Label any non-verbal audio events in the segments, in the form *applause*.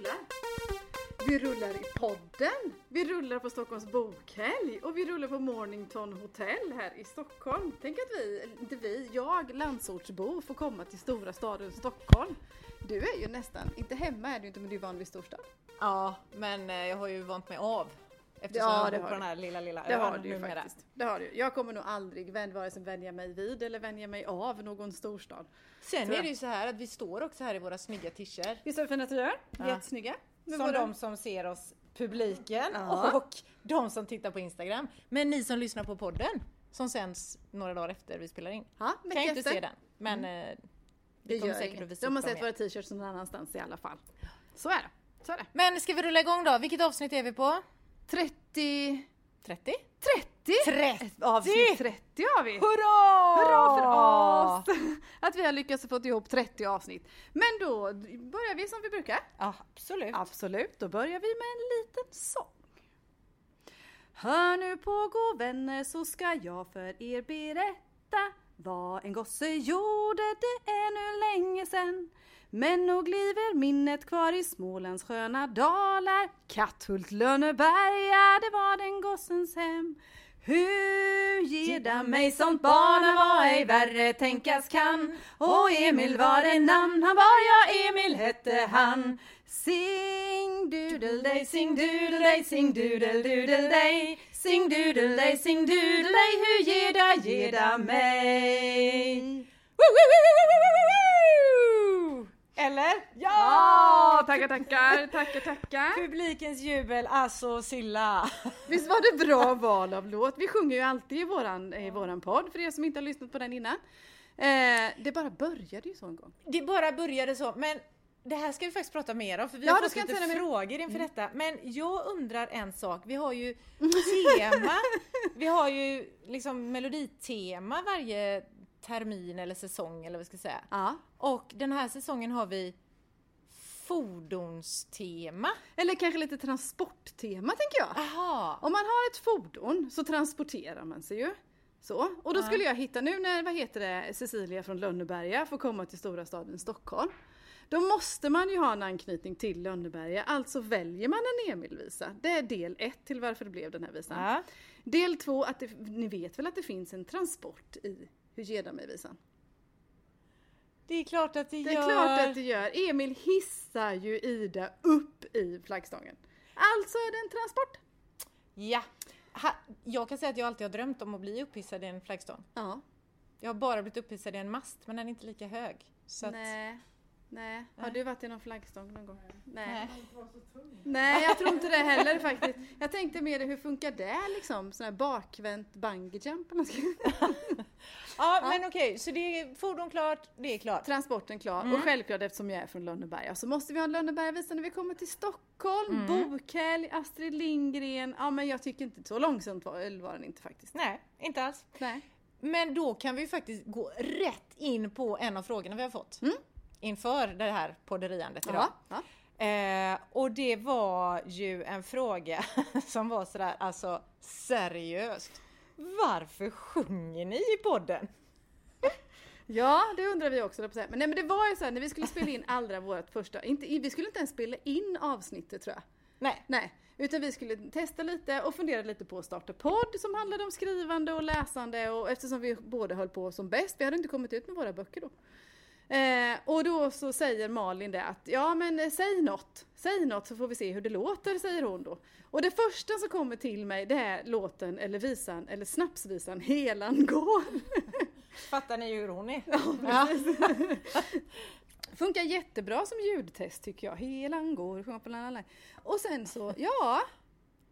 rullar. Vi rullar i podden, vi rullar på Stockholms bokhelg och vi rullar på Mornington Hotel här i Stockholm. Tänk att vi, inte vi, jag landsortsbo får komma till stora staden Stockholm. Du är ju nästan, inte hemma är du inte men du är van vid storstad. Ja, men eh, jag har ju vant mig av. Eftersom Ja, jag det bor har på du. den här lilla, lilla Det har ön du numera. faktiskt. Det har du. Jag kommer nog aldrig vän, vare sig vänja mig vid eller vänja mig av någon storstad. Sen är jag. det ju så här att vi står också här i våra snygga t-shirts. Visst är det fina tröjor? Ja. Jättesnygga. Som våra- de som ser oss, publiken Ja. och de som tittar på Instagram. Men ni som lyssnar på podden som sänds några dagar efter vi spelar in. Ja, Kan ju inte se den. Men eh, Det vi kommer gör säkert inget. att visa De har sett våra t-shirts någon annanstans i alla fall. Så är det. Så är det. Men ska vi rulla igång då? Vilket avsnitt är vi på? 30... 30? 30! 30! Avsnitt 30 har vi! Hurra! Hurra för oss! *laughs* Att vi har lyckats få ihop 30 avsnitt. Men då börjar vi som vi brukar. Ja, absolut. Absolut, då börjar vi med en liten sång. Hör nu på gå vänner så ska jag för er berätta vad en gosse gjorde, det är nu länge sen. Men nog lever minnet kvar i Smålands sköna dalar. Katthult, Lönneberga, det var den gossens hem. Hur geda mig sånt barn vad ej värre tänkas kan. Och Emil var en namn, han var ja Emil hette han. Sing doodle-day, sing doodle-day, sing doodle-doodle-day Sing doodle-day, sing doodle-day, hur geda, geda mig. Woo, woo, woo, woo, woo, woo, woo! Eller? Ja, tackar, tackar, tackar, tackar Publikens jubel, alltså Silla. Visst var det bra *laughs* val av låt? Vi sjunger ju alltid i våran, i våran podd, för er som inte har lyssnat på den innan. Eh, det bara började ju så en gång. Det bara började så, men det här ska vi faktiskt prata mer om för vi Ja, har fått lite frågor inför detta. Men jag undrar en sak. Vi har ju *laughs* tema. vi har ju liksom meloditema varje termin eller säsong eller vad ska jag säga. Ja. Och den här säsongen har vi fordonstema. Eller kanske lite transporttema tänker jag. Aha. Om man har ett fordon så transporterar man sig ju. Så, och då skulle jag hitta nu när, vad heter det, Cecilia från Lönneberga får komma till stora staden Stockholm. Då måste man ju ha en anknytning till Lönneberga, alltså väljer man en Emil-visa. Det är del ett till varför det blev den här visan. Ja. Del två, att det, ni vet väl att det finns en transport i Hur ger de mig-visan? Det är klart att det, Det är gör. klart att det gör. Emil hissar ju Ida upp i flaggstången. Alltså är det en transport. Ja. Ha, jag kan säga att jag alltid har drömt om att bli upphissad i en flaggstång. Ja. Jag har bara blivit upphissad i en mast, men den är inte lika hög. Så att, Nej. Har du varit i någon flaggstång någon gång? Nej. nej. Nej, jag tror inte det heller faktiskt. Jag tänkte mer hur funkar det liksom? Sån här bakvänt bungee jump eller sånt. *laughs* Ja, men okej, så det är fordon klart, det är klart. Transporten klar. Mm. Och självklart eftersom jag är från Lönneberga så måste vi ha en Lönnebergavisa när vi kommer till Stockholm. Mm. Bokhelg, Astrid Lindgren. Ja men jag tycker inte så långsamt var, var den inte faktiskt. Nej, inte alls. Nej. Men då kan vi faktiskt gå rätt in på en av frågorna vi har fått Mm. Inför det här podderiandet idag. Ja. ja. Eh, och det var ju en fråga *laughs* som var sådär, alltså seriöst. Varför sjunger ni i podden? Ja, det undrar vi också. Men, nej, men det var ju så här när vi skulle spela in allra vårt första, inte, vi skulle inte ens spela in avsnittet tror jag. Nej, Nej, utan vi skulle testa lite och fundera lite på att starta podd som handlade om skrivande och läsande och eftersom vi båda höll på som bäst, vi hade inte kommit ut med våra böcker då. Eh, och då så säger Malin det att ja men eh, säg något, säg något så får vi se hur det låter säger hon då. Och det första som kommer till mig det är låten eller visan eller snapsvisan Helan går. *laughs* fattar ni hur hon är? *laughs* Ja. *laughs* Funkar jättebra som ljudtest tycker jag. Helan går, sjunga på la, la, la. Och sen så, ja,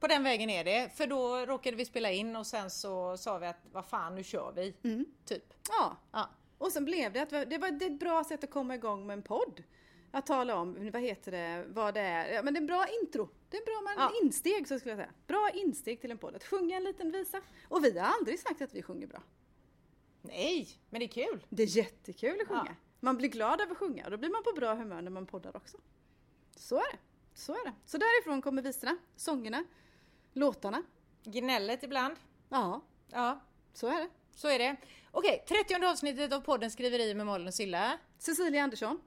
På den vägen är det, för då råkade vi spela in och sen så sa vi att vad fan nu kör vi. mm, Typ. ja. Ja. Och sen blev det att det var ett bra sätt att komma igång med en podd. Att tala om, vad heter det, vad det är. Ja, men det är en bra intro. Det är en bra man, Ja. insteg så skulle jag säga. Bra insteg till en podd. Att sjunga en liten visa. Och vi har aldrig sagt att vi sjunger bra. Nej, men det är kul. Det är jättekul att sjunga. Ja. Man blir glad av att sjunga och då blir man på bra humör när man poddar också. Så är det. Så är det. Så därifrån kommer visorna, sångerna, låtarna. Gnället ibland. Ja, Ja, så är det. så är det. Okej, 30 avsnittet av podden Skriveri med Malin och Silla. Cecilia Andersson.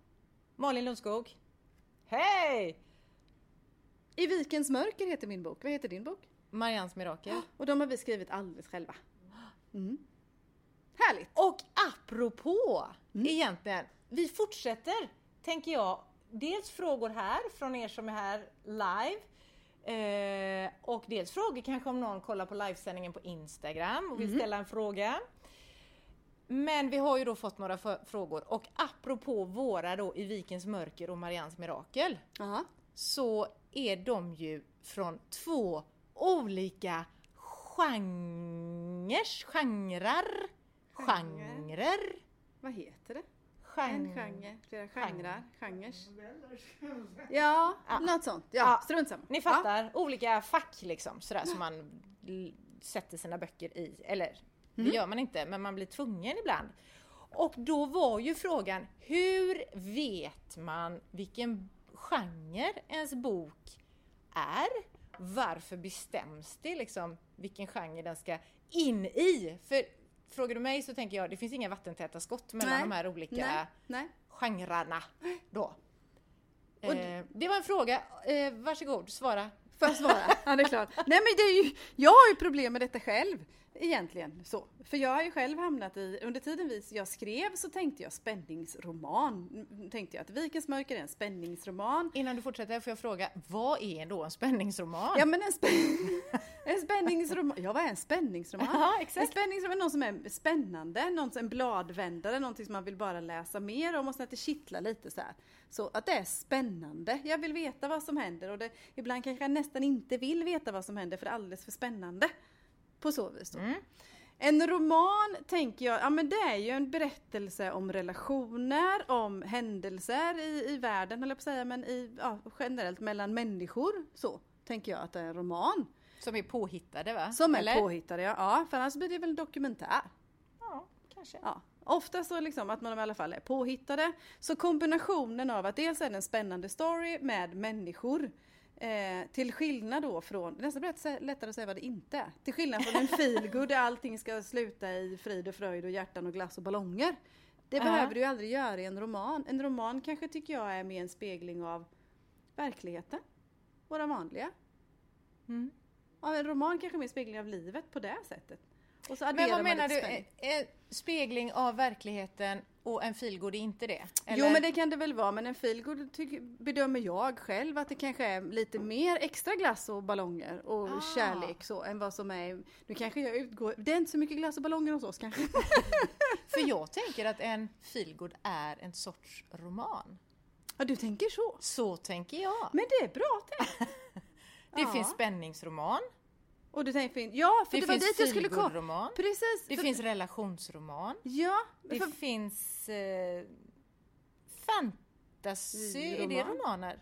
Malin Lundskog. Hej! I Vikens mörker heter min bok. Vad heter din bok? Marians mirakel. *gasps* Och de har vi skrivit alldeles själva. *gasps* Mm. Härligt! Och apropå egentligen, vi fortsätter, tänker jag, dels frågor här från er som är här live. Eh, och dels frågor kanske om någon kollar på livesändningen på Instagram och vill ställa en fråga. Men vi har ju då fått några för- frågor och apropå våra då i Vikens mörker och Marians mirakel Ja. så är de ju från två olika genres, genrer, genrer, Vad heter det? gen- En genre, flera genrer, genres. Ja, Ja. något sånt. Ja, Ja. strunt samma. Ni fattar, olika fack liksom sådär som man l- sätter sina böcker i. Eller det gör man inte, men man blir tvungen ibland. Och då var ju frågan, hur vet man vilken genre ens bok är? Varför bestäms det liksom vilken genre den ska in i? För frågar du mig så tänker jag, det finns inga vattentäta skott mellan Nej. de här olika Nej, nej. genrerna då. Och- Eh, det var en fråga, eh, varsågod svara. Får jag svara? Ja, det är klart. Nej, men det är ju, jag har ju problem med detta själv. Egentligen så. För jag har ju själv hamnat i, under tiden vi, jag skrev så tänkte jag spänningsroman. Mm, Tänkte jag att Vikens mörker är en spänningsroman. Innan du fortsätter får jag fråga, vad är då en spänningsroman? Ja men en, spä *laughs* en spänningsroman, ja vad är en spänningsroman? Ja, En exakt. spänningsroman är någon som är spännande, någon som en bladvändare, någonting som man vill bara läsa mer om och så att det kittlar lite så här. Så att det är spännande. Jag vill veta vad som händer och det, ibland kanske jag nästan inte vill veta vad som händer för det är alldeles för spännande. På så vis då. Mm. En roman tänker jag, ja men det är ju en berättelse om relationer, om händelser i, i världen jag på att säga, men i, ja, generellt mellan människor. Så tänker jag att det är en roman. Som är påhittade va? Som är Eller? påhittade, ja. ja. För annars blir det väl en dokumentär. Ja, kanske. Ja. Ofta så liksom att man i alla fall är påhittade. Så kombinationen av att dels är det en spännande story med människor. Eh, till skillnad då från, nästan blir lätt- lättare att säga vad det inte är. Till skillnad från en feelgood där allting ska sluta i frid och fröjd och hjärtan och glass och ballonger. Det Ja. behöver du ju aldrig göra i en roman. En roman kanske tycker jag är mer en spegling av verkligheten. Våra vanliga. Mm. Ja, en roman kanske är mer en spegling av livet på det sättet. Men vad menar du? Eh, eh, spegling av verkligheten och en feelgood är inte det? Jo men det kan det väl vara, men en feelgood bedömer jag själv att det kanske är lite mer extra glass och ballonger och Ah. kärlek så än vad som är, nu kanske jag utgår, det är inte så mycket glass och ballonger hos oss kanske. *laughs* För jag tänker att en feelgood är en sorts roman. Ja du tänker så. Så tänker jag. Men det är bra tänkt. *laughs* Det Ja. finns spänningsroman, Och du tänker, ja för det, det, var finns dit jag skulle komma. Precis. det för, finns relationsroman, Ja, det för, finns eh, fantasy, är det Roman. romaner?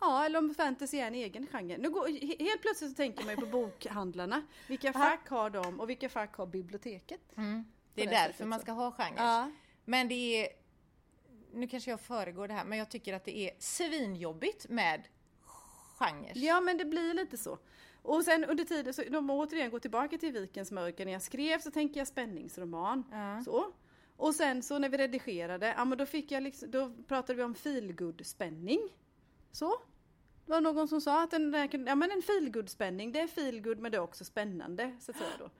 ja eller om fantasy är en egen genre. Nu går, he- helt plötsligt så tänker man ju på bokhandlarna. Vilka fack har de och vilka fack har biblioteket? Mm. Det är därför man ska ha genrer. Ja. Men det är, nu kanske jag föregår det här, men jag tycker att det är svinjobbigt med genrer. Ja men det blir lite så. Och sen under tiden, så de återigen går tillbaka till Vikens mörker, när jag skrev så tänker jag spänningsroman. Ja. Så. Och sen så när vi redigerade, ja men då fick jag liksom, då pratade vi om feelgood spänning Så. Det var någon som sa att en, ja, men en feelgood spänning det är feelgood men det är också spännande. Så att säga då.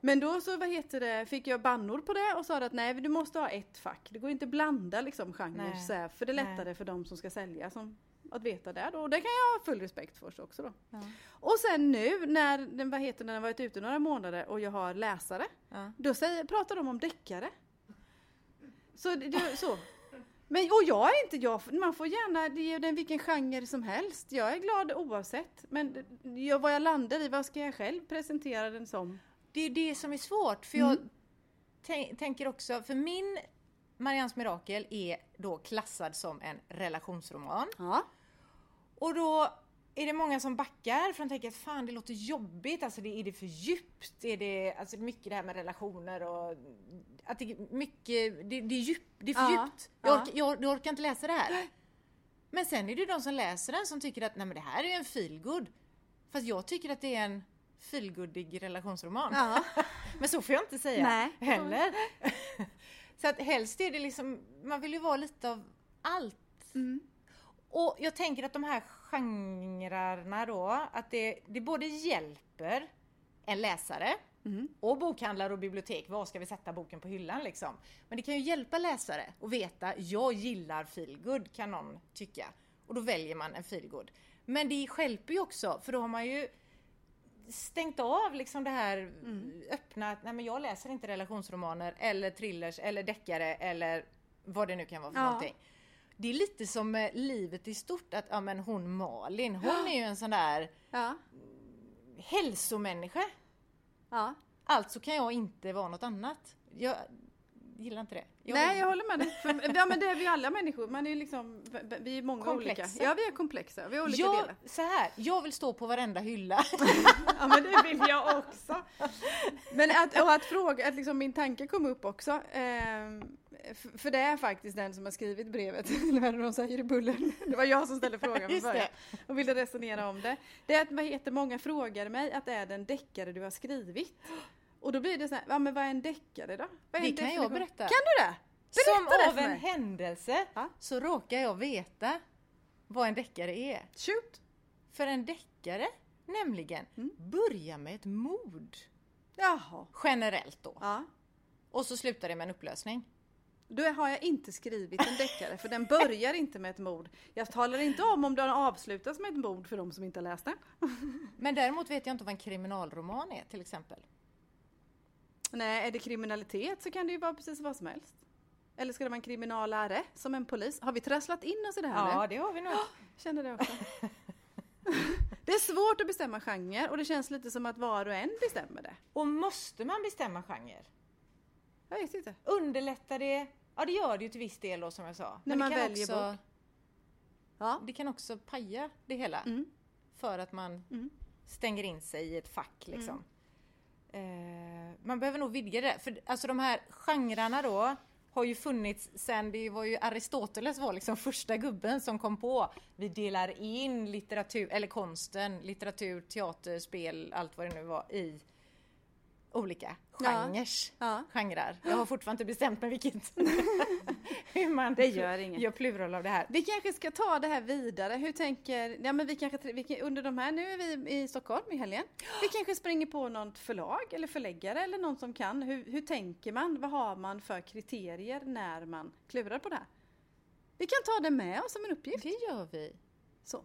Men då så vad heter det, fick jag bannor på det och sa att nej du måste ha ett fack. Det går inte att blanda liksom genrer Nej. så här, för det är Nej. lättare för de som ska sälja som, att veta det då. Och det kan jag ha full respekt för också då. Ja. Och sen nu när den, vad heter, när den varit ute några månader och jag har läsare. Ja. Då säger, pratar de om deckare. Så, det- så. *laughs* Men, och jag är inte, jag, man får gärna ge den vilken genre som helst. Jag är glad oavsett. Men jag, vad jag landar i, vad ska jag själv presentera den som? Det är det som är svårt, för Mm. jag tän- tänker också, för min Marians mirakel är då klassad som en relationsroman. Ja. Och då är det många som backar för de tänker att fan det låter jobbigt, alltså det, är det för djupt? Är det, alltså mycket det här med relationer och att det är mycket, det, det är djupt, det är för Ja, djupt. Jag, ja. orkar, jag, jag orkar inte läsa det här. Men sen är det de som läser den som tycker att nej men det här är ju en feelgood. Fast jag tycker att det är en feelgoodig relationsroman. ja. *laughs* Men så får jag inte säga Nej. heller. *laughs* så att helst är det liksom, man vill ju vara lite av allt. Mm. Och jag tänker att de här genrerna då, att det, det både hjälper en läsare Mm. och bokhandlare och bibliotek, var ska vi sätta boken på hyllan liksom? Men det kan ju hjälpa läsare att veta, jag gillar feelgood kan någon tycka. Och då väljer man en feelgood. Men det hjälper ju också, för då har man ju stängt av liksom det här Mm. öppna, nej men jag läser inte relationsromaner eller thrillers eller deckare eller vad det nu kan vara för Ja. någonting. Det är lite som med livet i stort att ja men hon Malin, hon är ju en sån där Ja. hälsomänniska. ja. Alltså kan jag inte vara något annat. Jag gillar inte det. Jag Nej, vill- jag håller med dig. För, ja, men det är vi alla människor. Man är liksom, vi är många Komplexa. olika. Ja, vi är komplexa. Vi har olika jag, delar. så här, jag vill stå på varenda hylla. *laughs* Ja, men det vill jag också. Men att, och att fråga, att liksom min tanke kom upp också. f- för det är faktiskt den som har skrivit brevet, *laughs* eller vad det de säger i bullen? Det var jag som ställde *laughs* frågan från det. början och ville resonera om det. Det är att, vad heter, många frågar mig att det är den deckare du har skrivit. Och då blir det så här, ja men vad är en deckare då? Vad är Det en kan jag berätta. Kan du det? Som Berätta det av en mig. händelse Ja. så råkar jag veta vad en deckare är. Shoot! För en deckare nämligen Mm. börjar med ett mord. Jaha. Generellt då. Ja. Och så slutar det med en upplösning. Då har jag inte skrivit en deckare för den börjar inte med ett mord. Jag talar inte om om den avslutas med ett mord för de som inte har läst den. *laughs* Men däremot vet jag inte vad en kriminalroman är till exempel. Nej, är det kriminalitet så kan det ju vara precis vad som helst. Eller ska det vara en kriminalare som en polis? Har vi trasslat in oss i det här nu? det har vi nog. *gasps* Känner det också. *laughs* det är svårt att bestämma genre och det känns lite som att var och en bestämmer det. Och måste man bestämma genre? Jag vet inte. Underlättar det? Ja det gör det ju till viss del då som jag sa. När det man kan väljer också, bok. Ja. Det kan också paja det hela. Mm. För att man Mm. stänger in sig i ett fack liksom. Eh, man behöver nog vidga det. För alltså de här genrerna då har ju funnits sen, det var ju Aristoteles var liksom första gubben som kom på vi delar in litteratur, eller konsten, litteratur, teater, spel, allt vad det nu var i olika Ja. genres. Ja. Genrer. Jag har fortfarande inte bestämt mig vilket. *laughs* hur man Det gör inget. gör plural av det här. Vi kanske ska ta det här vidare. Hur tänker, ja men vi kanske, vi, under de här, nu är vi i Stockholm i helgen. Vi kanske springer på något förlag eller förläggare eller någon som kan. Hur, hur tänker man? Vad har man för kriterier när man klurar på det här? Vi kan ta det med oss som en uppgift. Det gör vi. Så.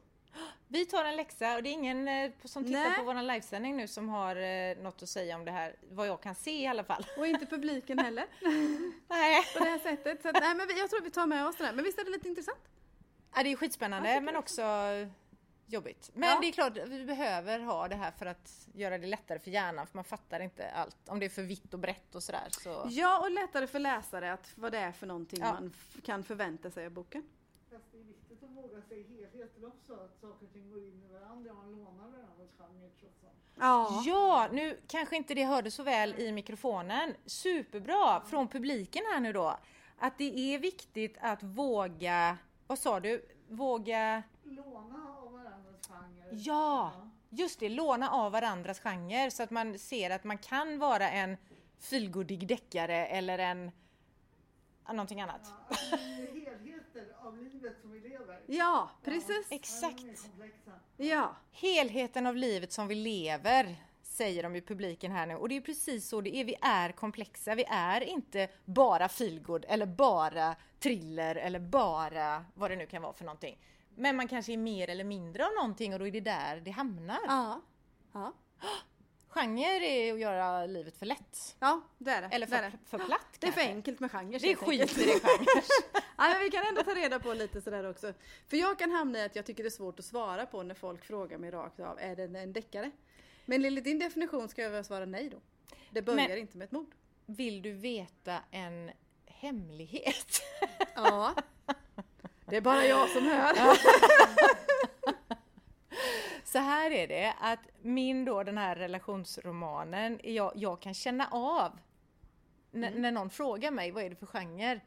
Vi tar en läxa och det är ingen eh, som tittar Nej. på vår livesändning nu som har eh, något att säga om det här, vad jag kan se i alla fall. Och inte publiken heller *laughs* Nej. på det här sättet. Så att, nej, men jag tror vi tar med oss det där. Men visst är det lite intressant? Ja, det är skitspännande men också jobbigt. Men Ja. det är klart, vi behöver ha det här för att göra det lättare för hjärnan för man fattar inte allt. Om det är för vitt och brett och sådär så... Ja, och lättare för läsare att vad det är för någonting Ja. man kan förvänta sig av boken. Våga se helheten också, att saker och ting går in i varandra. Man lånar varandras genre trots allt. Ja. Ja, nu kanske inte det hörde så väl i mikrofonen. Superbra från publiken här nu då. Att det är viktigt att våga, vad sa du? Våga Låna av varandras genre. Ja, just det, låna av varandras genre så att man ser att man kan vara en feelgoodig deckare eller en någonting annat. Ja, är helheter av livet som vi. Ja, precis. Exakt. Ja. Helheten av livet som vi lever säger de i publiken här nu och det är precis så det är. Vi är komplexa. Vi är inte bara feelgood eller bara thriller eller bara vad det nu kan vara för någonting. Men man kanske är mer eller mindre av någonting och då är det där det hamnar. Ja. Ja. Genre är att göra livet för lätt. Ja, det är det. Eller det, för, det. för platt det är för enkelt med genrer. Det är skit i det ja, men vi kan ändå ta reda på lite sådär också. För jag kan hamna i att jag tycker det är svårt att svara på när folk frågar mig rakt av, är det en deckare? Men enligt din definition ska jag svara nej då. Det börjar Men- inte med ett mord. Vill du veta en hemlighet? Ja. *laughs* Det är bara jag som hör. *laughs* Så här är det att min då den här relationsromanen, jag, jag kan känna av Mm. när någon frågar mig vad är det för genre?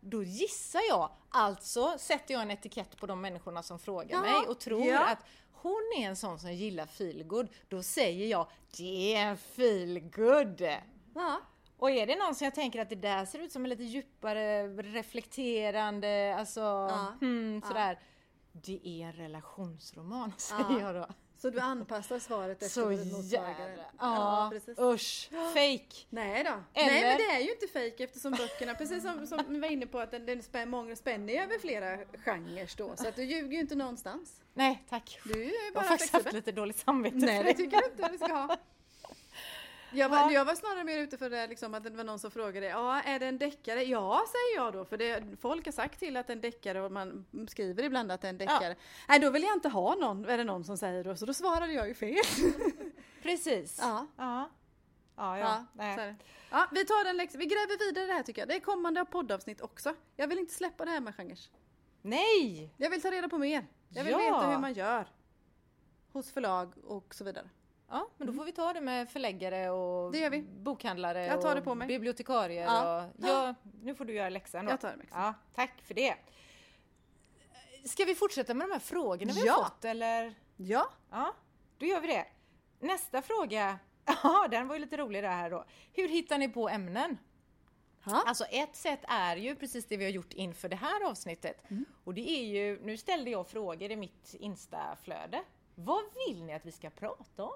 Då gissar jag, alltså sätter jag en etikett på de människorna som frågar Ja, mig och tror ja. att hon är en sån som gillar feelgood. Då säger jag, det är en feelgood! Ja. Och är det någon som jag tänker att det där ser ut som en lite djupare reflekterande, alltså Ja. hmm, Ja. Det är en relationsroman, *laughs* Ja. säger jag då. Så du anpassar svaret efter mottagare... jävla... Ja, precis. usch. Fake. Nej då. Eller- Nej men det är ju inte fejk eftersom böckerna, precis som, som vi var inne på, att den, den spänner, många spänner över flera genrer då. Så att du ljuger ju inte någonstans. Nej, tack. Du är ju Jag har bara faktiskt haft lite dåligt samvete Nej det tycker jag inte du ska ha. Jag var, Ja. jag var snarare mer ute för det liksom, att det var någon som frågade, ja är det en deckare? Ja säger jag då, för det, folk har sagt till att det är en deckare och man skriver ibland att det är en deckare. Nej då vill jag inte ha någon, är det någon som säger då, så då svarade jag ju fel. *laughs* Precis. Ja. Ja. Ja, ja. Ja, ja, vi tar den läxan. Vi gräver vidare det här tycker jag. Det är kommande poddavsnitt också. Jag vill inte släppa det här med genrer. Nej! Jag vill ta reda på mer. Jag vill Ja. veta hur man gör. Hos förlag och så vidare. Ja, men då får vi ta det med förläggare och bokhandlare Jag tar och det på mig. bibliotekarier. Ja. Och, ja, nu får du göra läxan då. Jag tar det med. Ja, tack för det. Ska vi fortsätta med de här frågorna vi Ja. har fått eller? Ja. Ja, då gör vi det. Nästa fråga, *laughs* ja den var ju lite rolig det här då. Hur hittar ni på ämnen? ja. Alltså ett sätt är ju precis det vi har gjort inför det här avsnittet. Mm. Och det är ju, nu ställde jag frågor i mitt instaflöde. Vad vill ni att vi ska prata om?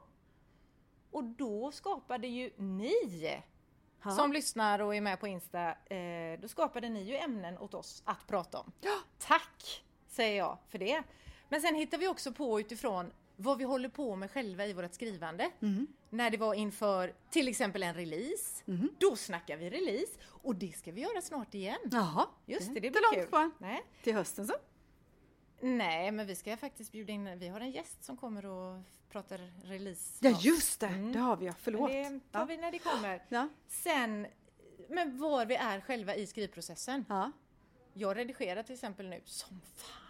Och då skapade ju ni Ja. som lyssnar och är med på Insta, eh, då skapade ni ju ämnen åt oss att prata om. Tack säger jag för det. Men sen hittar vi också på utifrån vad vi håller på med själva i vårt skrivande. Mm. När det var inför till exempel en release, Mm. då snackar vi release och det ska vi göra snart igen. Jaha. Just det, det inte blir kul. kvar. Nej. Till hösten så. Nej, men vi ska faktiskt bjuda in, vi har en gäst som kommer och pratar release. Ja just det, Mm. det har vi ja. Förlåt. Men Det tar Ja. vi när det kommer. Ja. Sen, men var vi är själva i skrivprocessen. ja. Jag redigerar till exempel nu som fan.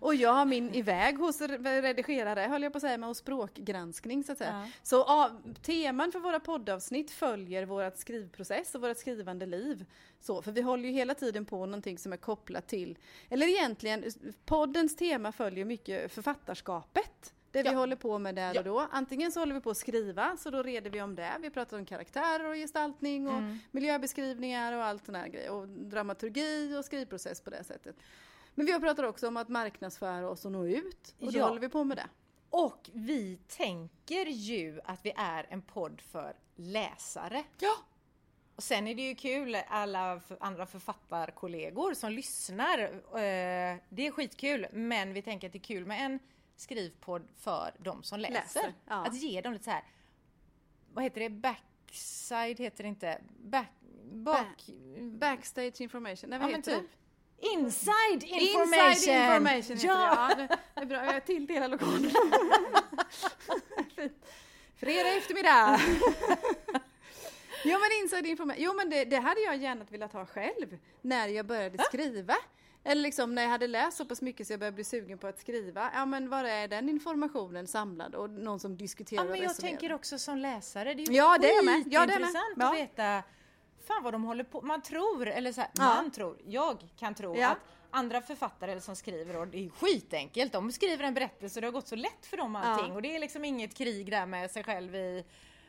Och jag har min iväg hos re- redigerare, höll jag på att säga, men hos språkgranskning så att säga. Ja. Så av, teman för våra poddavsnitt följer vårt skrivprocess och vårt skrivande liv. Så, för vi håller ju hela tiden på någonting som är kopplat till, eller egentligen, poddens tema följer mycket författarskapet. Det vi Ja. håller på med där Ja. och då. Antingen så håller vi på att skriva, så då reder vi om det. Vi pratar om karaktärer och gestaltning och Mm. miljöbeskrivningar och allt sån här grejer. Och dramaturgi och skrivprocess på det sättet. Men vi pratar också om att marknadsföra oss och nå ut. Och då Ja. håller vi på med det. Och vi tänker ju att vi är en podd för läsare. Ja! Och sen är det ju kul, alla andra författarkollegor som lyssnar. Eh, det är skitkul, men vi tänker att det är kul med en skrivpodd för de som läser. Läser, ja. Att ge dem lite så här. vad heter det, backside heter det inte, back, bak, Backstage information. Nej, ja vad men heter typ. Inside information! Inside information heter ja. det. Ja, det är bra. Jag har till hela lokalen. *laughs* Fredag eftermiddag. *laughs* Jo men inside information. Jo men det, det hade jag gärna velat ha själv när jag började skriva. Eller liksom när jag hade läst så pass mycket så jag började bli sugen på att skriva. Ja men var är den informationen samlad och någon som diskuterar Ja men och jag resonerar. tänker också som läsare, det är ju Ja, det är jag med. Ja, det är jag med. Ja. att veta Fan vad de håller på, man tror, eller så här, Ja. man tror, jag kan tro Ja. att andra författare som skriver, och det är skitenkelt, de skriver en berättelse och det har gått så lätt för dem allting Ja. och det är liksom inget krig där med sig själv i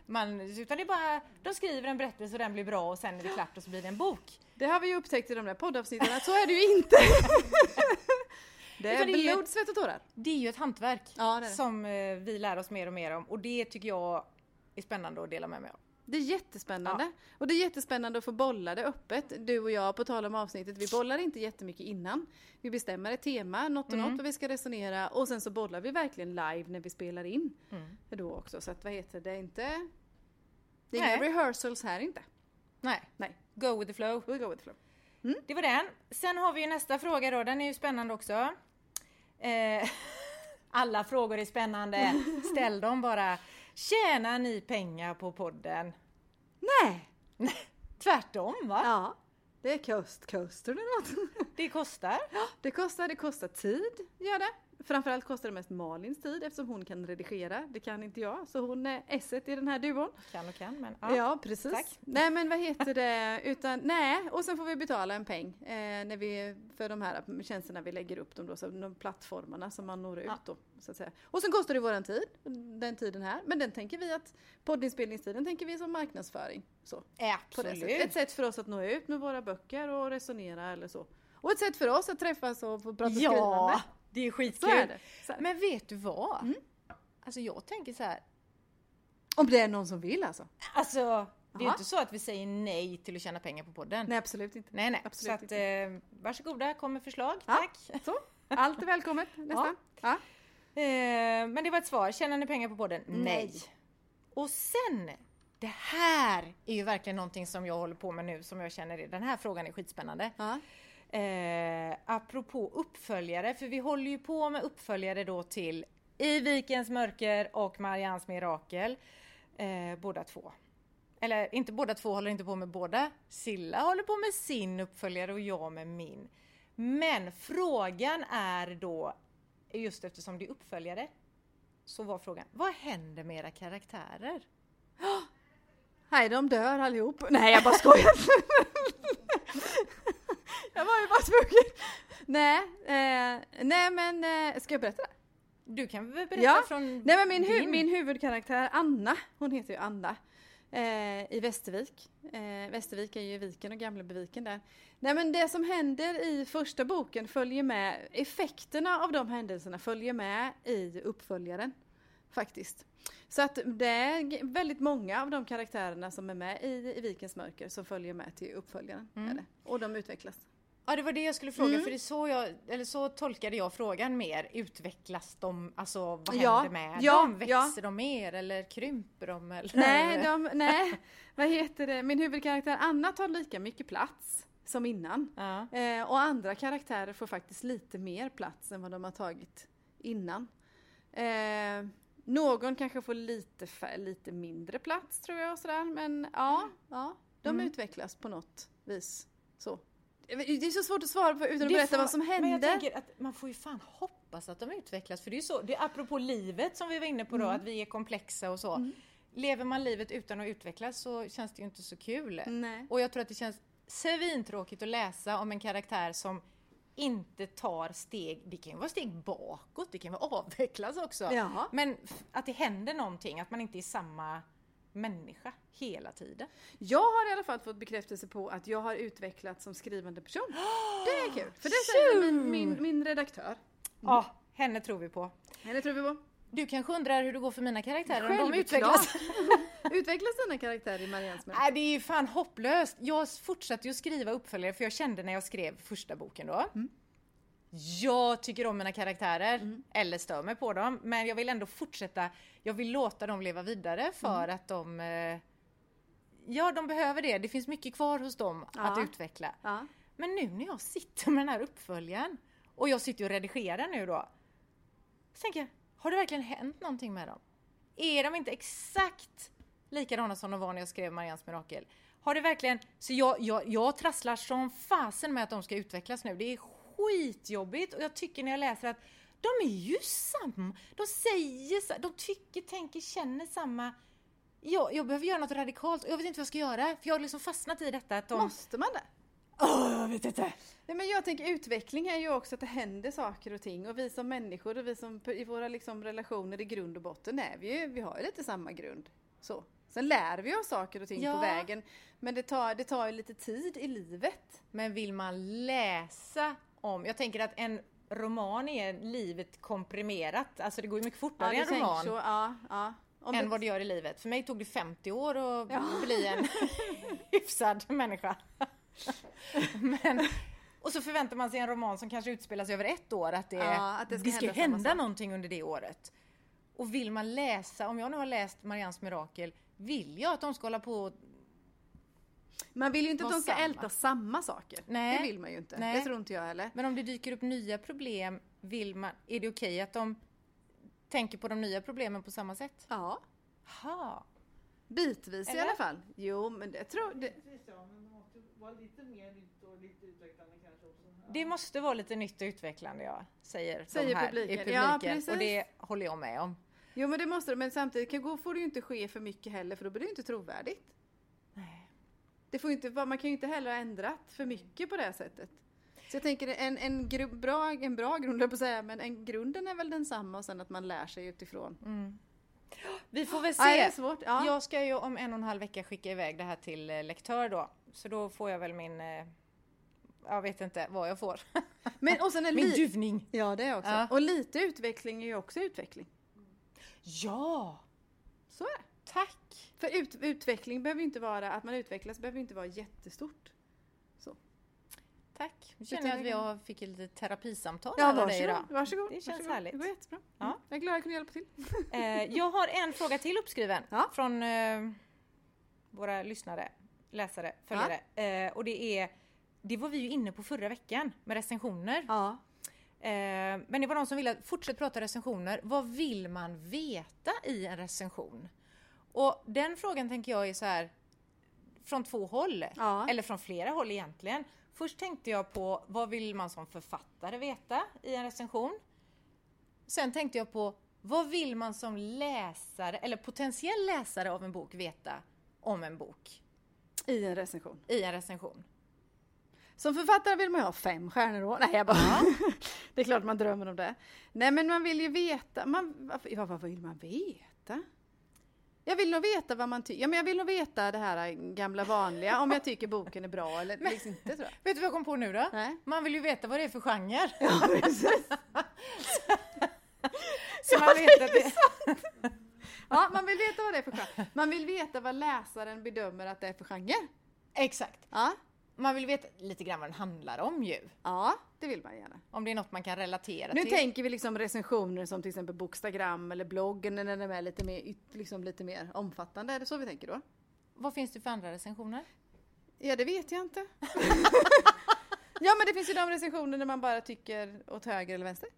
man, utan det är bara, de skriver en berättelse och den blir bra och sen är det klart och så blir det en bok. Det har vi ju upptäckt i de där poddavsnitten att så är det ju inte. *laughs* det är är blod, svett och tårar. Det är ju ett hantverk Ja, det det. som eh, vi lär oss mer och mer om och det tycker jag är spännande att dela med mig av. Det är jättespännande. Och det är jättespännande att få bolla det öppet. Du och jag, på tal om avsnittet, vi bollar inte jättemycket innan. Vi bestämmer ett tema, något och Mm. något, och vi ska resonera och sen så bollar vi verkligen live när vi spelar in. Mm. Då också. Så att vad heter det, inte... Det är inga Nej. rehearsals här inte. Nej, Nej, go with the flow. we'll go with the flow. Det var den. Sen har vi ju nästa fråga då, den är ju spännande också. Eh, *laughs* alla frågor är spännande. Ställ dem bara. Tjänar ni pengar på podden? Nej! Tvärtom va? Ja, det är coast coaster eller något. Det kostar. Det kostar, det kostar tid, gör det. Framförallt kostar det mest Malins tid eftersom hon kan redigera. Det kan inte jag, så hon är esset i den här duon. Kan och kan men Ja, ja. precis. tack. Nej men vad heter det, utan nej, och sen får vi betala en peng eh, när vi, för de här tjänsterna vi lägger upp dem då, så de plattformarna som man når ut Ja. då. Så att säga. Och sen kostar det våran tid, den tiden här, men den tänker vi att poddinspelningstiden tänker vi som marknadsföring. Så, sättet. Ett Absolut. sätt för oss att nå ut med våra böcker och resonera eller så. Och ett sätt för oss att träffas och prata Ja, skrivande. Det är Så skitkul. är det. Så är det. Men vet du vad? Mm. Alltså jag tänker så här. Om det är någon som vill alltså? Alltså det är ju inte så att vi säger nej till att tjäna pengar på podden. Nej absolut inte. nej. nej. absolut så att inte. eh, varsågoda, kom med förslag. Ja. Tack. Så, *laughs* allt är välkommet nästan. Ja. Eh, men det var ett svar. Tjänar ni pengar på podden? Nej. Och sen, det här är ju verkligen någonting som jag håller på med nu som jag känner, den här frågan är skitspännande. Ja. Eh, apropå uppföljare, för vi håller ju på med uppföljare då till I vikens mörker och Marians mirakel. Eh, båda två. Eller inte båda två håller inte på med båda. Silla håller på med sin uppföljare och jag med min. Men frågan är då, just eftersom det är uppföljare, så var frågan, vad händer med era karaktärer? *gasps* Nej, de dör allihop. Nej, jag bara skojar. *laughs* jag var ju bara tvungen. Nej, eh, nej men eh, ska jag berätta? Du kan väl berätta Ja. från Nej men min, hu- din? min huvudkaraktär Anna, hon heter ju Anna. Eh, I Västervik. Eh, Västervik är ju Viken och Gamlebyviken där. Nej men det som händer i första boken följer med, effekterna av de händelserna följer med i uppföljaren. Faktiskt. Så att det är väldigt många av de karaktärerna som är med i, i Vikens mörker som följer med till uppföljaren. Mm. Och de utvecklas. Ja det var det jag skulle fråga Mm. för det så jag, eller så tolkade jag frågan mer. Utvecklas de, alltså vad Ja, händer med ja, dem? ja. Växer de mer eller krymper de? Eller? Nej, de, nej, vad heter det? Min huvudkaraktär Anna tar lika mycket plats som innan. Ja. Eh, och andra karaktärer får faktiskt lite mer plats än vad de har tagit innan. Eh, någon kanske får lite, lite mindre plats tror jag. Sådär. Men ja, ja de Mm. utvecklas på något vis. Så. Det är så svårt att svara på utan att berätta vad som Men jag tänker att man får ju fan hoppas att de utvecklas för det är ju så, det är apropå livet som vi var inne på då, Mm. att vi är komplexa och så. Mm. Lever man livet utan att utvecklas så känns det ju inte så kul. Nej. Och jag tror att det känns svintråkigt att läsa om en karaktär som inte tar steg, det kan ju vara steg bakåt, det kan vara avvecklas också. Jaha. Men att det händer någonting, att man inte är samma människa hela tiden. Jag har i alla fall fått bekräftelse på att jag har utvecklats som skrivande person. *gasps* Det är kul. För det säger min, min, min redaktör. Ja, henne tror vi på. Henne tror vi på. Du kanske undrar hur det går för mina karaktärer, om de Självklart. utvecklas? *laughs* Utvecklas dina karaktärer i Marians mörker? Nej, det är ju fan hopplöst. Jag fortsatte ju skriva uppföljare för jag kände när jag skrev första boken då. Mm. Jag tycker om mina karaktärer, eller stör mig på dem, men jag vill ändå fortsätta. Jag vill låta dem leva vidare för Mm. att de eh, Ja, de behöver det. Det finns mycket kvar hos dem att Ja. utveckla. Ja. Men nu när jag sitter med den här uppföljaren och jag sitter och redigerar nu då. Så tänker jag, har det verkligen hänt någonting med dem? Är de inte exakt likadana som de var när jag skrev Marians mirakel? Har det verkligen, så jag, jag, jag trasslar som fasen med att de ska utvecklas nu. Det är skitjobbigt och jag tycker när jag läser att de är ju samma. De säger de tycker, tänker, känner samma. Jag, jag behöver göra något radikalt och jag vet inte vad jag ska göra för jag har liksom fastnat i detta att de... Måste man det? Åh, jag vet inte! Nej, men jag tänker utveckling är ju också att det händer saker och ting och vi som människor och vi som i våra liksom relationer i grund och botten är vi ju, vi har ju lite samma grund. Så. Sen lär vi oss saker och ting Ja. på vägen men det tar, det tar ju lite tid i livet. Men vill man läsa om, jag tänker att en roman är livet komprimerat, alltså det går ju mycket fortare i du en roman Så, ja, ja. Om än det- vad det gör i livet. För mig tog det 50 år att Ja. bli en *laughs* hyfsad människa. Men, och så förväntar man sig en roman som kanske utspelas över ett år, att det, Ja, att det ska det ska hända hända, någonting under det året. Och vill man läsa, om jag nu har läst Marians mirakel, vill jag att de ska hålla på och Man vill ju inte att de ska samma. älta samma saker. Nej. Det vill man ju inte. Nej. Det tror inte jag heller. Men om det dyker upp nya problem, vill man, är det okej att de tänker på de nya problemen på samma sätt? Ja. Ha. Bitvis i Eller? alla fall. Jo, men det tror det, Precis ja, men det måste vara lite mer nytt och lite utvecklande kanske också. Ja. Det måste vara lite nytt och utvecklande, ja, säger, Säger de här publiken. i publiken. Ja, precis. och det håller jag med om. Jo men det måste det, men samtidigt kan, får det ju inte ske för mycket heller för då blir det ju inte trovärdigt. Det får inte, man kan ju inte heller ha ändrat för mycket på det sättet. Så jag tänker en, en, gru, bra, en bra grund, på att säga, men en, grunden är väl densamma och sen att man lär sig utifrån. Mm. Vi får väl se. Det är svårt. Ja. Jag ska ju om en och en halv vecka skicka iväg det här till eh, lektör då. Så då får jag väl min... eh, Jag vet inte vad jag får. *laughs* Men och sen är Min duvning. Ja det är också. Ja. Och lite utveckling är ju också utveckling. Ja, Så är det. Tack. För ut, utveckling behöver inte vara, att man utvecklas behöver inte vara jättestort. Tack. Nu känner jag att vi har, fick ett litet terapisamtal Ja, av dig idag. varsågod. Det känns varsågod. härligt. Det går jättebra. Ja. Mm. Jag är glad jag kunde hjälpa till. *laughs* Eh, jag har en fråga till uppskriven Ja. från eh, våra lyssnare, läsare, följare. Eh, och det är, det var vi ju inne på förra veckan med recensioner. Ja. Eh, men det var någon som ville fortsätta prata recensioner. Vad vill man veta i en recension? Och den frågan tänker jag är så här från två håll. Ja. Eller från flera håll egentligen. Först tänkte jag på vad vill man som författare veta i en recension? Sen tänkte jag på vad vill man som läsare eller potentiell läsare av en bok veta om en bok I en recension. i en recension? Som författare vill man ju ha fem stjärnor då. Nej jag bara... *laughs* det är klart man drömmer om det. Nej men man vill ju veta, man, ja, vad vill man veta? Jag vill nog veta vad man tycker. Ja men jag vill nog veta det här gamla vanliga, om jag tycker boken är bra *laughs* eller liksom inte tror jag. Vet du vad jag kom på nu då? Nej. Man vill ju veta vad det är för genre. Ja, precis. *laughs* Så man vet att det... ja, man vill veta vad det är för genre. Man vill veta vad läsaren bedömer att det är för genre. Exakt. Ja, Man vill veta lite grann vad den handlar om ju. ja det vill man gärna. Om det är något man kan relatera Nu till. tänker vi liksom recensioner som till exempel Bokstagram eller bloggen när den är lite mer, liksom lite mer omfattande. Är det så vi tänker då? Vad finns det för andra recensioner? Ja, det vet jag inte. *laughs* ja, men det finns ju de recensioner där man bara tycker åt höger eller vänster.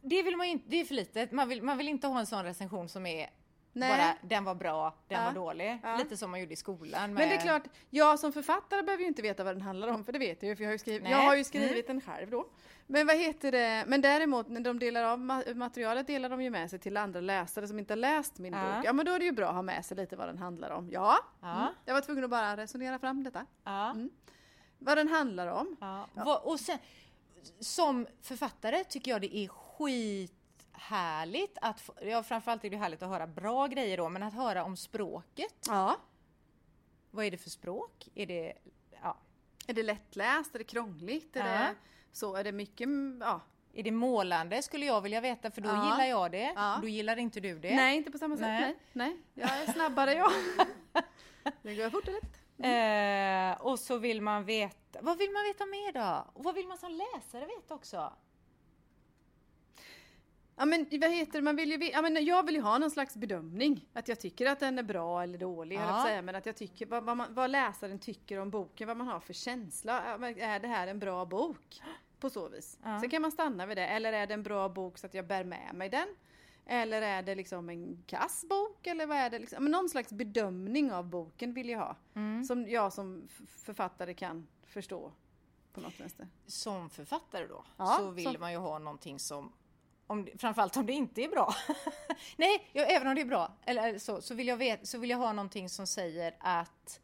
Det vill man ju inte, det är för litet. Man vill, man vill inte ha en sån recension som är Nej. bara den var bra, den Ja. var dålig. Ja. Lite som man gjorde i skolan. Men det är med- klart, jag som författare behöver ju inte veta vad den handlar om, för det vet jag ju, för jag har ju skrivit, Nej. jag har ju skrivit den själv då. Men vad heter det, men däremot när de delar av ma- materialet delar de ju med sig till andra läsare som inte har läst min Ja. bok. Ja men då är det ju bra att ha med sig lite vad den handlar om. Ja. Mm. jag var tvungen att bara resonera fram detta. Mm. Vad den handlar om. Och sen, som författare tycker jag det är skithärligt att, ja framförallt är det härligt att höra bra grejer då, men att höra om språket. Ja. Vad är det för språk? Är det, ja, Är det lättläst? Är det krångligt? Är Ja. det så? Är det mycket, mm, ja. är det målande skulle jag vilja veta för då Ja. gillar jag det. Ja. Då gillar inte du det. Nej, inte på samma sätt. Nej. Nej. Nej. Jag är snabbare *laughs* jag. det går fort och lätt. Eh, och så vill man veta, vad vill man veta mer då? Och vad vill man som läsare veta också? Ja men vad heter det, man vill ju, ja, men jag vill ju ha någon slags bedömning. Att jag tycker att den är bra eller dålig, Ja. säga, men att jag tycker vad, vad, man, vad läsaren tycker om boken, vad man har för känsla. Är det här en bra bok? På så vis. Ja. Sen kan man stanna vid det, eller är det en bra bok så att jag bär med mig den? Eller är det liksom en kass bok? Eller vad är det? Liksom? Men någon slags bedömning av boken vill jag ha. Mm. Som jag som författare kan förstå på något vänster. Som författare då, Ja, så vill som- man ju ha någonting som om, framförallt om det inte är bra. *laughs* Nej, ja, även om det är bra, eller så, så, vill jag vet, så vill jag ha någonting som säger att,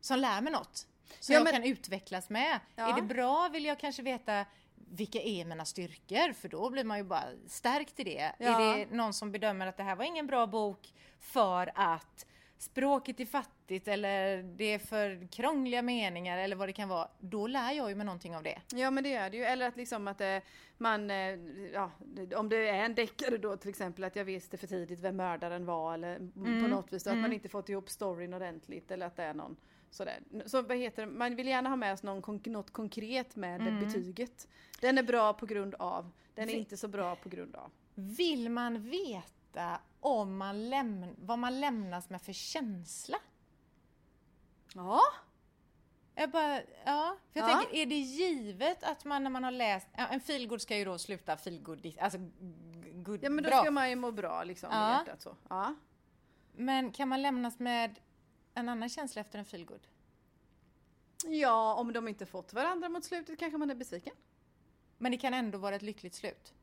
som lär mig något. Som Ja, jag men- kan utvecklas med. Ja. Är det bra vill jag kanske veta vilka är mina styrkor? För då blir man ju bara stärkt i det. Ja. Är det någon som bedömer att det här var ingen bra bok för att språket är fattigt eller det är för krångliga meningar eller vad det kan vara. Då lär jag ju mig någonting av det. Ja men det är det ju. Eller att liksom att eh, man, eh, ja, om det är en deckare då till exempel att jag visste för tidigt vem mördaren var eller m- på något vis. Då, Att man inte fått ihop storyn ordentligt eller att det är någon sådär. Så vad heter det? Man vill gärna ha med sig någon, konk- något konkret med det betyget. Den är bra på grund av. Den är Vi- inte så bra på grund av. Vill man veta om man läm- vad man lämnas med för känsla? Ja. Jag bara, ja, för jag Ja. tänker, är det givet att man när man har läst, en feelgood ska ju då sluta feelgood, alltså good, Ja men då bra. ska man ju må bra liksom Ja. hjärtat så. Ja. Men kan man lämnas med en annan känsla efter en feelgood? ja, om de inte fått varandra mot slutet kanske man är besviken. Men det kan ändå vara ett lyckligt slut.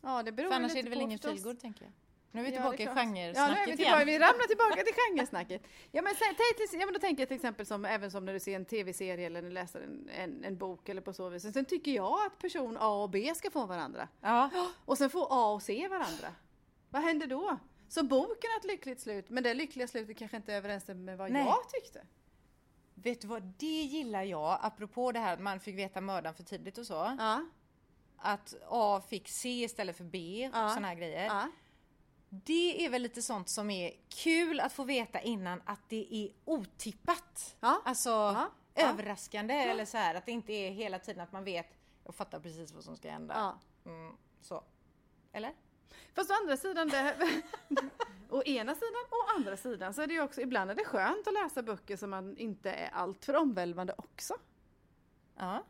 Ja det beror För annars är det väl ingen feelgood tänker jag. Nu är vi Ja, tillbaka är i klart. Ja, nu är genresnacket vi tillbaka. igen. Vi ramlar tillbaka till genresnacket. Ja, men, sen, tänk till, ja, men då tänker jag till exempel som, även som när du ser en tv-serie eller när du läser en, en, en bok eller på så vis. Sen tycker jag att person A och B ska få varandra. Ja. Och sen får A och C varandra. Vad händer då? Så boken har ett lyckligt slut, men det lyckliga slutet kanske inte överensstämmer med vad Nej. jag tyckte. Vet du vad, det gillar jag, apropå det här att man fick veta mördaren för tidigt och så. Ja. Att A fick C istället för B och Ja. såna här grejer. Ja. Det är väl lite sånt som är kul att få veta innan att det är otippat. Ja. Alltså Ja. överraskande eller så här att det inte är hela tiden att man vet, jag fattar precis vad som ska hända. ja. Mm, så. Eller? Fast å andra sidan, det, *laughs* å ena sidan och å andra sidan så är det ju också, ibland är det skönt att läsa böcker som man inte är alltför omvälvande också. Ja.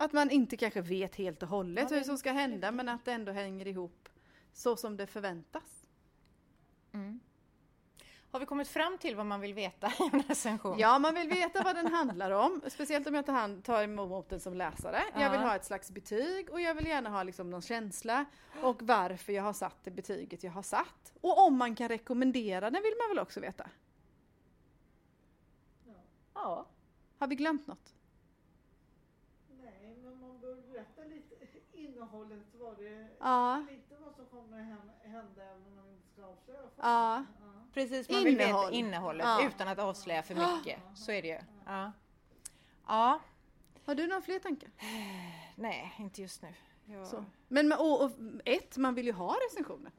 Att man inte kanske vet helt och hållet Ja, hur som ska hända men att det ändå hänger ihop så som det förväntas. Mm. Har vi kommit fram till vad man vill veta *laughs* i en recension? Ja, man vill veta vad den handlar om, speciellt om jag tar, hand, tar emot den som läsare. Jag vill ha ett slags betyg och jag vill gärna ha liksom någon känsla och varför jag har satt det betyget jag har satt. Och om man kan rekommendera den vill man väl också veta. Ja. Har vi glömt något? Nej, men man bör berätta lite innehållet. Vad det, Ja. Lite vad som kommer hän- hända även om man inte ska avslöja Ja. Ja. Precis, man vill Innehåll. veta innehållet Ja. utan att avslöja för mycket. Så är det ju. Ja. ja. Har du några fler tankar? Nej, inte just nu. Jag... Men- och, och, ett, man vill ju ha recensioner.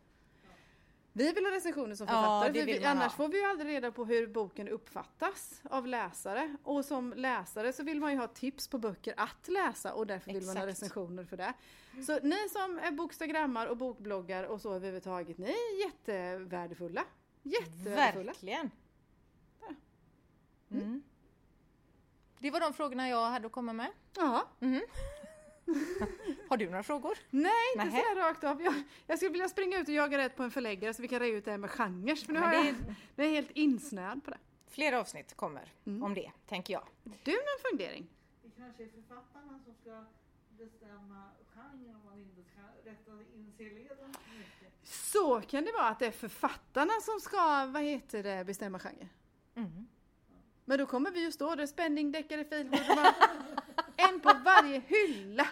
Vi vill ha recensioner som Ja, författare, vill vi, annars ha. får vi ju aldrig reda på hur boken uppfattas av läsare. Och som läsare så vill man ju ha tips på böcker att läsa och därför vill man ha recensioner för det. Så ni som är bokstagrammar och bokbloggar och så överhuvudtaget, ni är jättevärdefulla. Jättevärdefulla. Verkligen. Mm. Det var de frågorna jag hade att komma med. Ja. *laughs* Har du några frågor? Nej, inte Nähä. så här rakt av. Jag, jag skulle vilja springa ut och jaga rätt på en förläggare så vi kan reda ut det här med genrer. För nu Men det jag, är- jag är helt insnöad på det. Fler avsnitt kommer Mm. om det, tänker jag. Du någon fundering? Det kanske är författarna som ska bestämma genren om man inte ska rätta in sig i leden. Så kan det vara att det är författarna som ska, vad heter det, bestämma genre. Mm. Men då kommer vi ju stå där, spänning, deckare, har *laughs* en på varje hylla.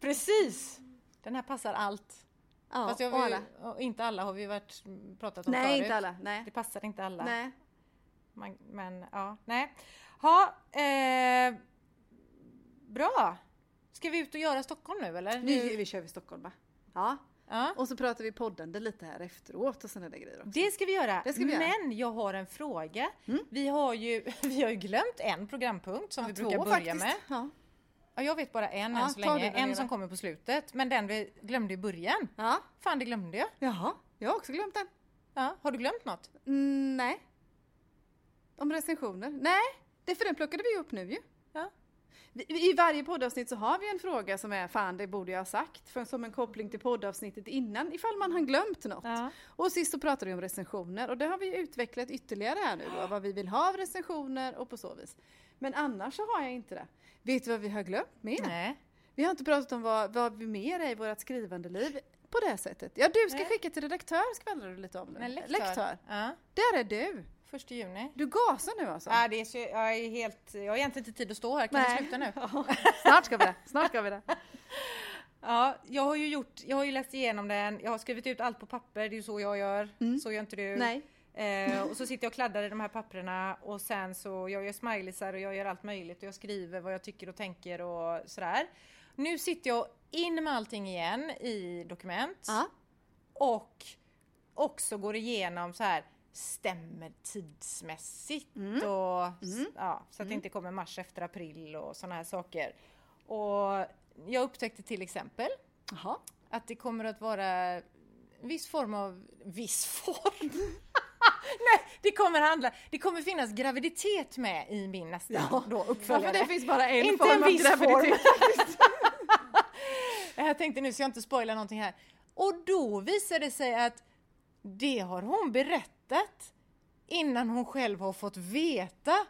Precis! Den här passar allt. Ja, Fast jag vill, alla. inte alla har vi varit, pratat om Nej, förut. inte alla. Nej. Det passar inte alla. Nej. Man, men ja, nej. Ha, eh, bra! Ska vi ut och göra Stockholm nu eller? Nu vi kör vi Stockholm va? Ja. Ja. Och så pratar vi poddande lite här efteråt och sådana där grejer också. Det ska vi göra. Det ska vi göra. Men jag har en fråga. Mm. Vi, har ju, *laughs* vi har ju glömt en programpunkt som Ja, vi två brukar börja faktiskt. med. Ja. Ja, jag vet bara en än så länge. En som kommer på slutet. Men den vi glömde i början. ja. Fan, det glömde jag. Jaha, jag har också glömt den. Ja, har du glömt något? Mm, nej. Om recensioner? Nej, det för den plockade vi upp nu ju. I varje poddavsnitt så har vi en fråga som är fan det borde jag ha sagt för, som en koppling till poddavsnittet innan ifall man har glömt något. Ja. Och sist så pratade vi om recensioner och det har vi utvecklat ytterligare här nu då, vad vi vill ha av recensioner och på så vis. Men annars så har jag inte det. Vet du vad vi har glömt mer? Nej. Vi har inte pratat om vad, vad vi mer är i vårt skrivande liv på det sättet. Ja, du ska Nej. skicka till redaktör skvallrar du lite om nu. Men lektör. lektör. Ja. Där är du! Första juni. Du gasar nu alltså? Ja, det är så, jag är helt... Jag har egentligen inte tid att stå här. Kan Nej. vi sluta nu? *laughs* Snart ska vi det. Snart ska vi det. *laughs* Ja, jag har ju gjort... Jag har ju läst igenom den. Jag har skrivit ut allt på papper. Det är ju så jag gör. Mm. Så gör inte du. Nej. Eh, och så *laughs* sitter jag och kladdar i de här papperna och sen så jag gör smileysar och jag gör allt möjligt och jag skriver vad jag tycker och tänker och sådär. Nu sitter jag in med allting igen i dokument Ja. och också går igenom så här stämmer tidsmässigt Mm. och s- ja, så att det inte kommer mars efter april och sådana här saker. Och jag upptäckte till exempel Jaha. att det kommer att vara viss form av... Viss form? *laughs* Nej, det kommer handla... Det kommer finnas graviditet med i min nästa Ja. då, Ja, uppföljare. för det finns bara en Inte form en av viss graviditet. *laughs* Jag tänkte nu ska jag inte spoila någonting här. Och då visar det sig att det har hon berättat innan hon själv har fått veta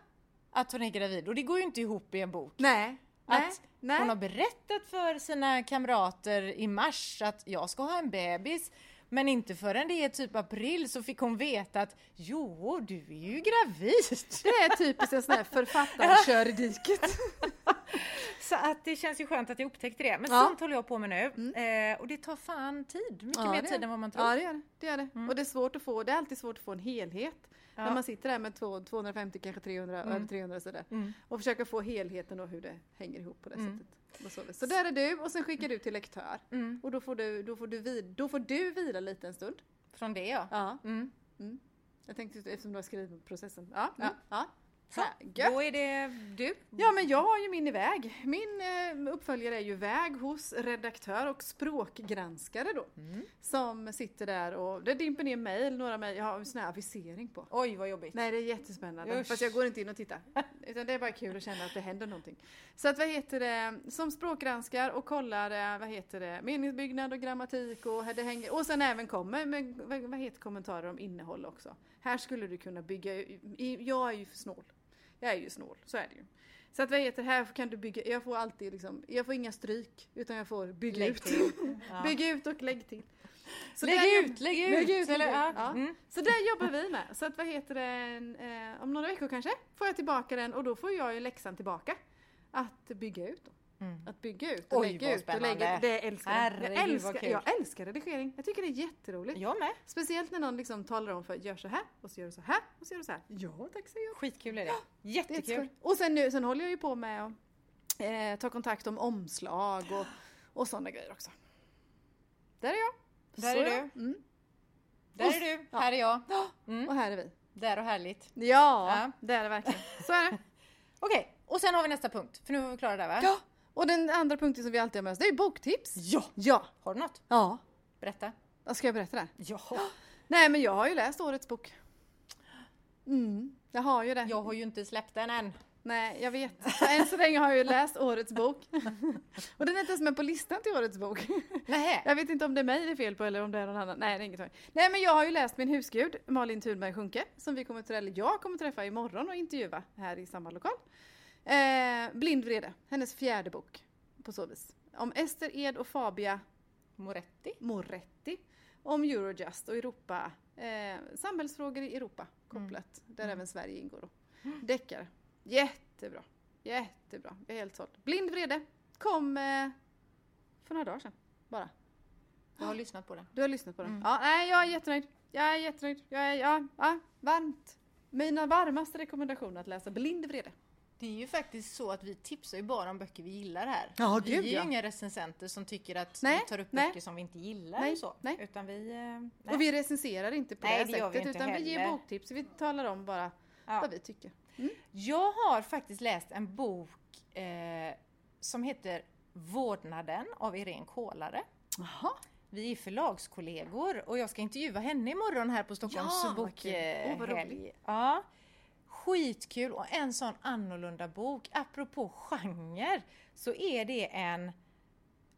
att hon är gravid. Och det går ju inte ihop i en bok. Nej. Nej. Att Nej. hon har berättat för sina kamrater i mars att jag ska ha en bebis. Men inte förrän det är typ april så fick hon veta att jo, du är ju gravid. Det är typiskt en sån här *laughs* författare kör i diket. *laughs* *laughs* Så att det känns ju skönt att jag upptäckte det. Men Ja. sånt håller jag på med nu. Eh, och det tar fan tid. Mycket Ja, mer tid än vad man tror. Ja, det gör det. det, gör det. Och det är svårt att få, det är alltid svårt att få en helhet. Ja. När man sitter där med två- 250, kanske 300, Mm. över 300 sådär. Mm. Och försöka få helheten och hur det hänger ihop på det Mm. sättet. Så, så där är du och sen skickar du till lektör. Mm. Och då får du, då får du, vid, då får du vila lite en stund. Från det ja. Ja. Mm. Jag tänkte eftersom du har skrivit processen. Ja, Mm. ja, ja. Så, gött. då är det du. Ja men jag har ju min i väg. Min eh, uppföljare är ju väg hos redaktör och språkgranskare då. Mm. Som sitter där och det dimper ner mejl, några mejl, jag har en sån här avisering på. Oj vad jobbigt. Nej det är jättespännande. Usch. Fast jag går inte in och tittar. Utan det är bara kul att känna att det händer någonting. Så att vad heter det, som språkgranskar och kollar eh, vad heter det, meningsbyggnad och grammatik och det hänger, och sen även kommer med vad, heter kommentarer om innehåll också. Här skulle du kunna bygga, jag är ju för snål. Jag är ju snål, så är det ju. Så att vad heter det, här kan du bygga, jag får alltid liksom, jag får inga stryk utan jag får bygga Lägg ut. *laughs* Ja. Bygg ut och lägg till. Så lägg, där ut, lägg ut, lägg ut! Eller, ja. Ja. Mm. Så där jobbar vi med. Så att vad heter det, eh, om några veckor kanske får jag tillbaka den och då får jag ju läxan tillbaka. Att bygga ut då. Mm. Att bygga ut och Oj, lägga ut och spännande. lägga Det älskar jag. Herregud, Jag älskar, jag älskar redigering. Jag tycker det är jätteroligt. Jag med. Speciellt när någon liksom talar om för gör så här och så gör du så här och så gör du så här. Ja tack säger jag. Skitkul är det. Det är Jättekul. jättekul. Och sen, nu, sen håller jag ju på med att eh, ta kontakt om omslag och, och sådana grejer också. Där är jag. Där Så är jag. du. Mm. Där är du, Ja. här är jag. Mm. Och här är vi. Där och härligt. Ja, Ja. det är det verkligen. Så är det. *laughs* Okej, och sen har vi nästa punkt. För nu var vi klara där va? Ja, och den andra punkten som vi alltid har med oss, det är boktips. Ja! Ja. Har du något? Ja. Berätta. Vad ska jag berätta där? Ja. Nej men jag har ju läst årets bok. Mm, jag har ju det. Jag har ju inte släppt den än. Nej, jag vet. Så än så länge har jag ju läst årets bok. Och den är inte ens med på listan till årets bok. Nej. Jag vet inte om det är mig det är fel på eller om det är någon annan. Nej, det är inget fel. Nej, men jag har ju läst min husgud, Malin Thunberg Sjunke, som vi kommer eller jag kommer träffa imorgon och intervjua här i samma lokal. Eh, Blind vrede, hennes fjärde bok på så vis. Om Ester Ed och Fabia Moretti. Moretti. Om Eurojust och Europa, eh, samhällsfrågor i Europa kopplat, där Mm. även Sverige ingår då. Deckare. Jättebra. Jättebra. Jag är helt såld. Blind vrede kom eh, för några dagar sedan bara. Jag har lyssnat på den. Du har lyssnat på den? Mm. Ja, nej, jag är jättenöjd. Jag är jättenöjd. Jag är, ja, ja, varmt. Mina varmaste rekommendationer att läsa Blind vrede. Det är ju faktiskt så att vi tipsar ju bara om böcker vi gillar här. Ja, vi gud, är ju ja. inga recensenter som tycker att Nej, vi tar upp nej. böcker som vi inte gillar Nej, så. nej. Utan vi... eh, Nej. Och vi recenserar inte på Nej, det, det vi sättet inte utan vi ger heller. boktips. Vi talar om bara Ja. vad vi tycker. Jag har faktiskt läst en bok eh, som heter Vårdnaden av Irene Kolare. Jaha. Vi är förlagskollegor och jag ska intervjua henne imorgon här på Stockholms Ja, bokhelg. roligt. ja. Skitkul och en sån annorlunda bok. Apropå genre så är det en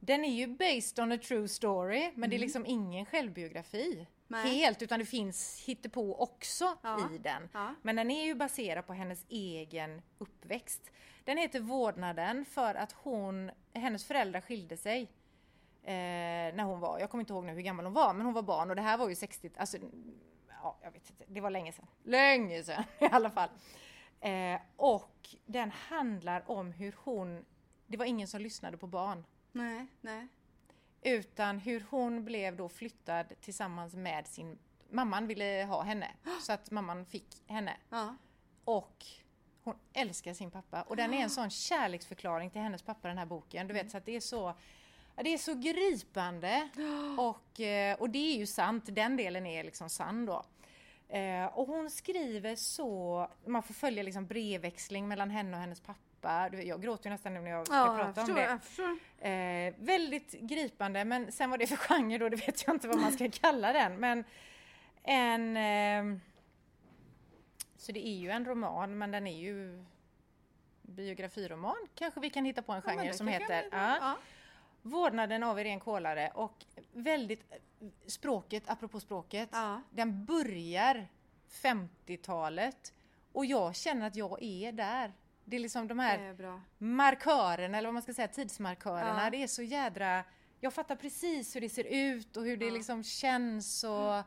den är ju based on a true story men det är liksom ingen självbiografi. Mm. Nej. Helt utan det finns hittepå också Ja. i den. Ja. Men den är ju baserad på hennes egen uppväxt. Den heter Vårdnaden för att hon, hennes föräldrar skilde sig eh, när hon var, jag kommer inte ihåg nu hur gammal hon var, men hon var barn och det här var ju 60, alltså ja, jag vet inte, det var länge sedan. Länge sedan *laughs* i alla fall. Eh, och den handlar om hur hon, det var ingen som lyssnade på barn. Nej, nej. Utan hur hon blev då flyttad tillsammans med sin Mamman ville ha henne *gasps* så att mamman fick henne. Ja. Och hon älskar sin pappa och den är en *gasps* sån kärleksförklaring till hennes pappa den här boken. Du vet så att det är så det är så gripande *gasps* och, eh, och det är ju sant, den delen är liksom sann då. Eh, Och hon skriver så, man får följa liksom brevväxling mellan henne och hennes pappa. Jag gråter ju nästan nu när jag ska Ja, prata om förstår, det. jag förstår. Eh, väldigt gripande men sen vad det är för genre då, det vet jag inte vad man ska *laughs* kalla den. Men en... ehm, så det är ju en roman men den är ju biografiroman kanske vi kan hitta på en Ja, genre det som heter. Ja. Vårdnaden av Irene Kolare och väldigt språket, apropå språket, Ja. den börjar 50-talet och jag känner att jag är där. Det är liksom de här Det markörerna, eller vad man ska säga, tidsmarkörerna. Ja. Det är så jädra... Jag fattar precis hur det ser ut och hur det Ja. liksom känns och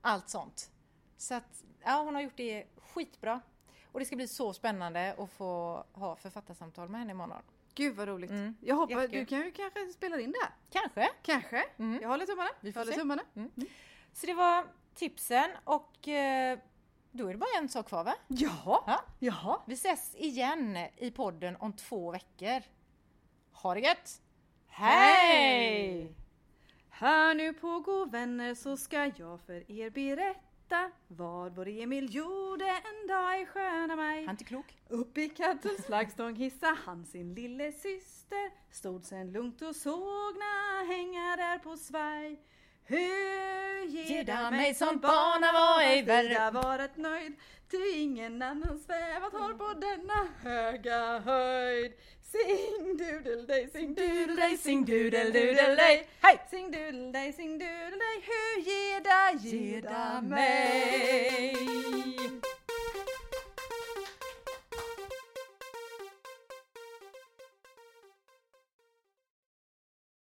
allt sånt. Så att, ja hon har gjort det skitbra. Och det ska bli så spännande att få ha författarsamtal med henne imorgon. Gud vad roligt. Mm. Jag hoppas, Jättekul. du kan ju kanske spela in det. Kanske. Kanske. Mm. Jag håller tummarna. Vi får håller se. tummarna. Så det var tipsen och eh, Då är det bara en sak kvar va? Jaha, Ja. jaha. Vi ses igen i podden om två veckor. Ha det gött! Hej! Hör nu på god vänner så ska jag för er berätta vad vår Emil gjorde en dag i sköna maj. Han är inte klok. Upp i kattens flaggstång hissa han sin lille syster Stod sen lugnt och sågna hänga där på svaj Hur Geda mig som barna var ej värre. Varit nöjd Ty ingen annan svävat har på denna höga höjd Sing doodle-day, sing doodle-day, sing doodle-doodle-day Hej! Sing doodle-day, sing doodle-day Hur geda, geda mig